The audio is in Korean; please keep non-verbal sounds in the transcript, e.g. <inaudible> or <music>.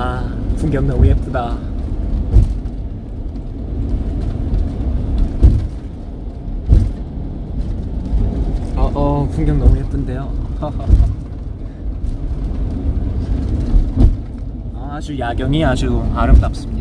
아 풍경 너무 예쁘다. 어, 어 풍경 너무 예쁜데요? <laughs> 아, 아주 야경이 아주 아름답습니다.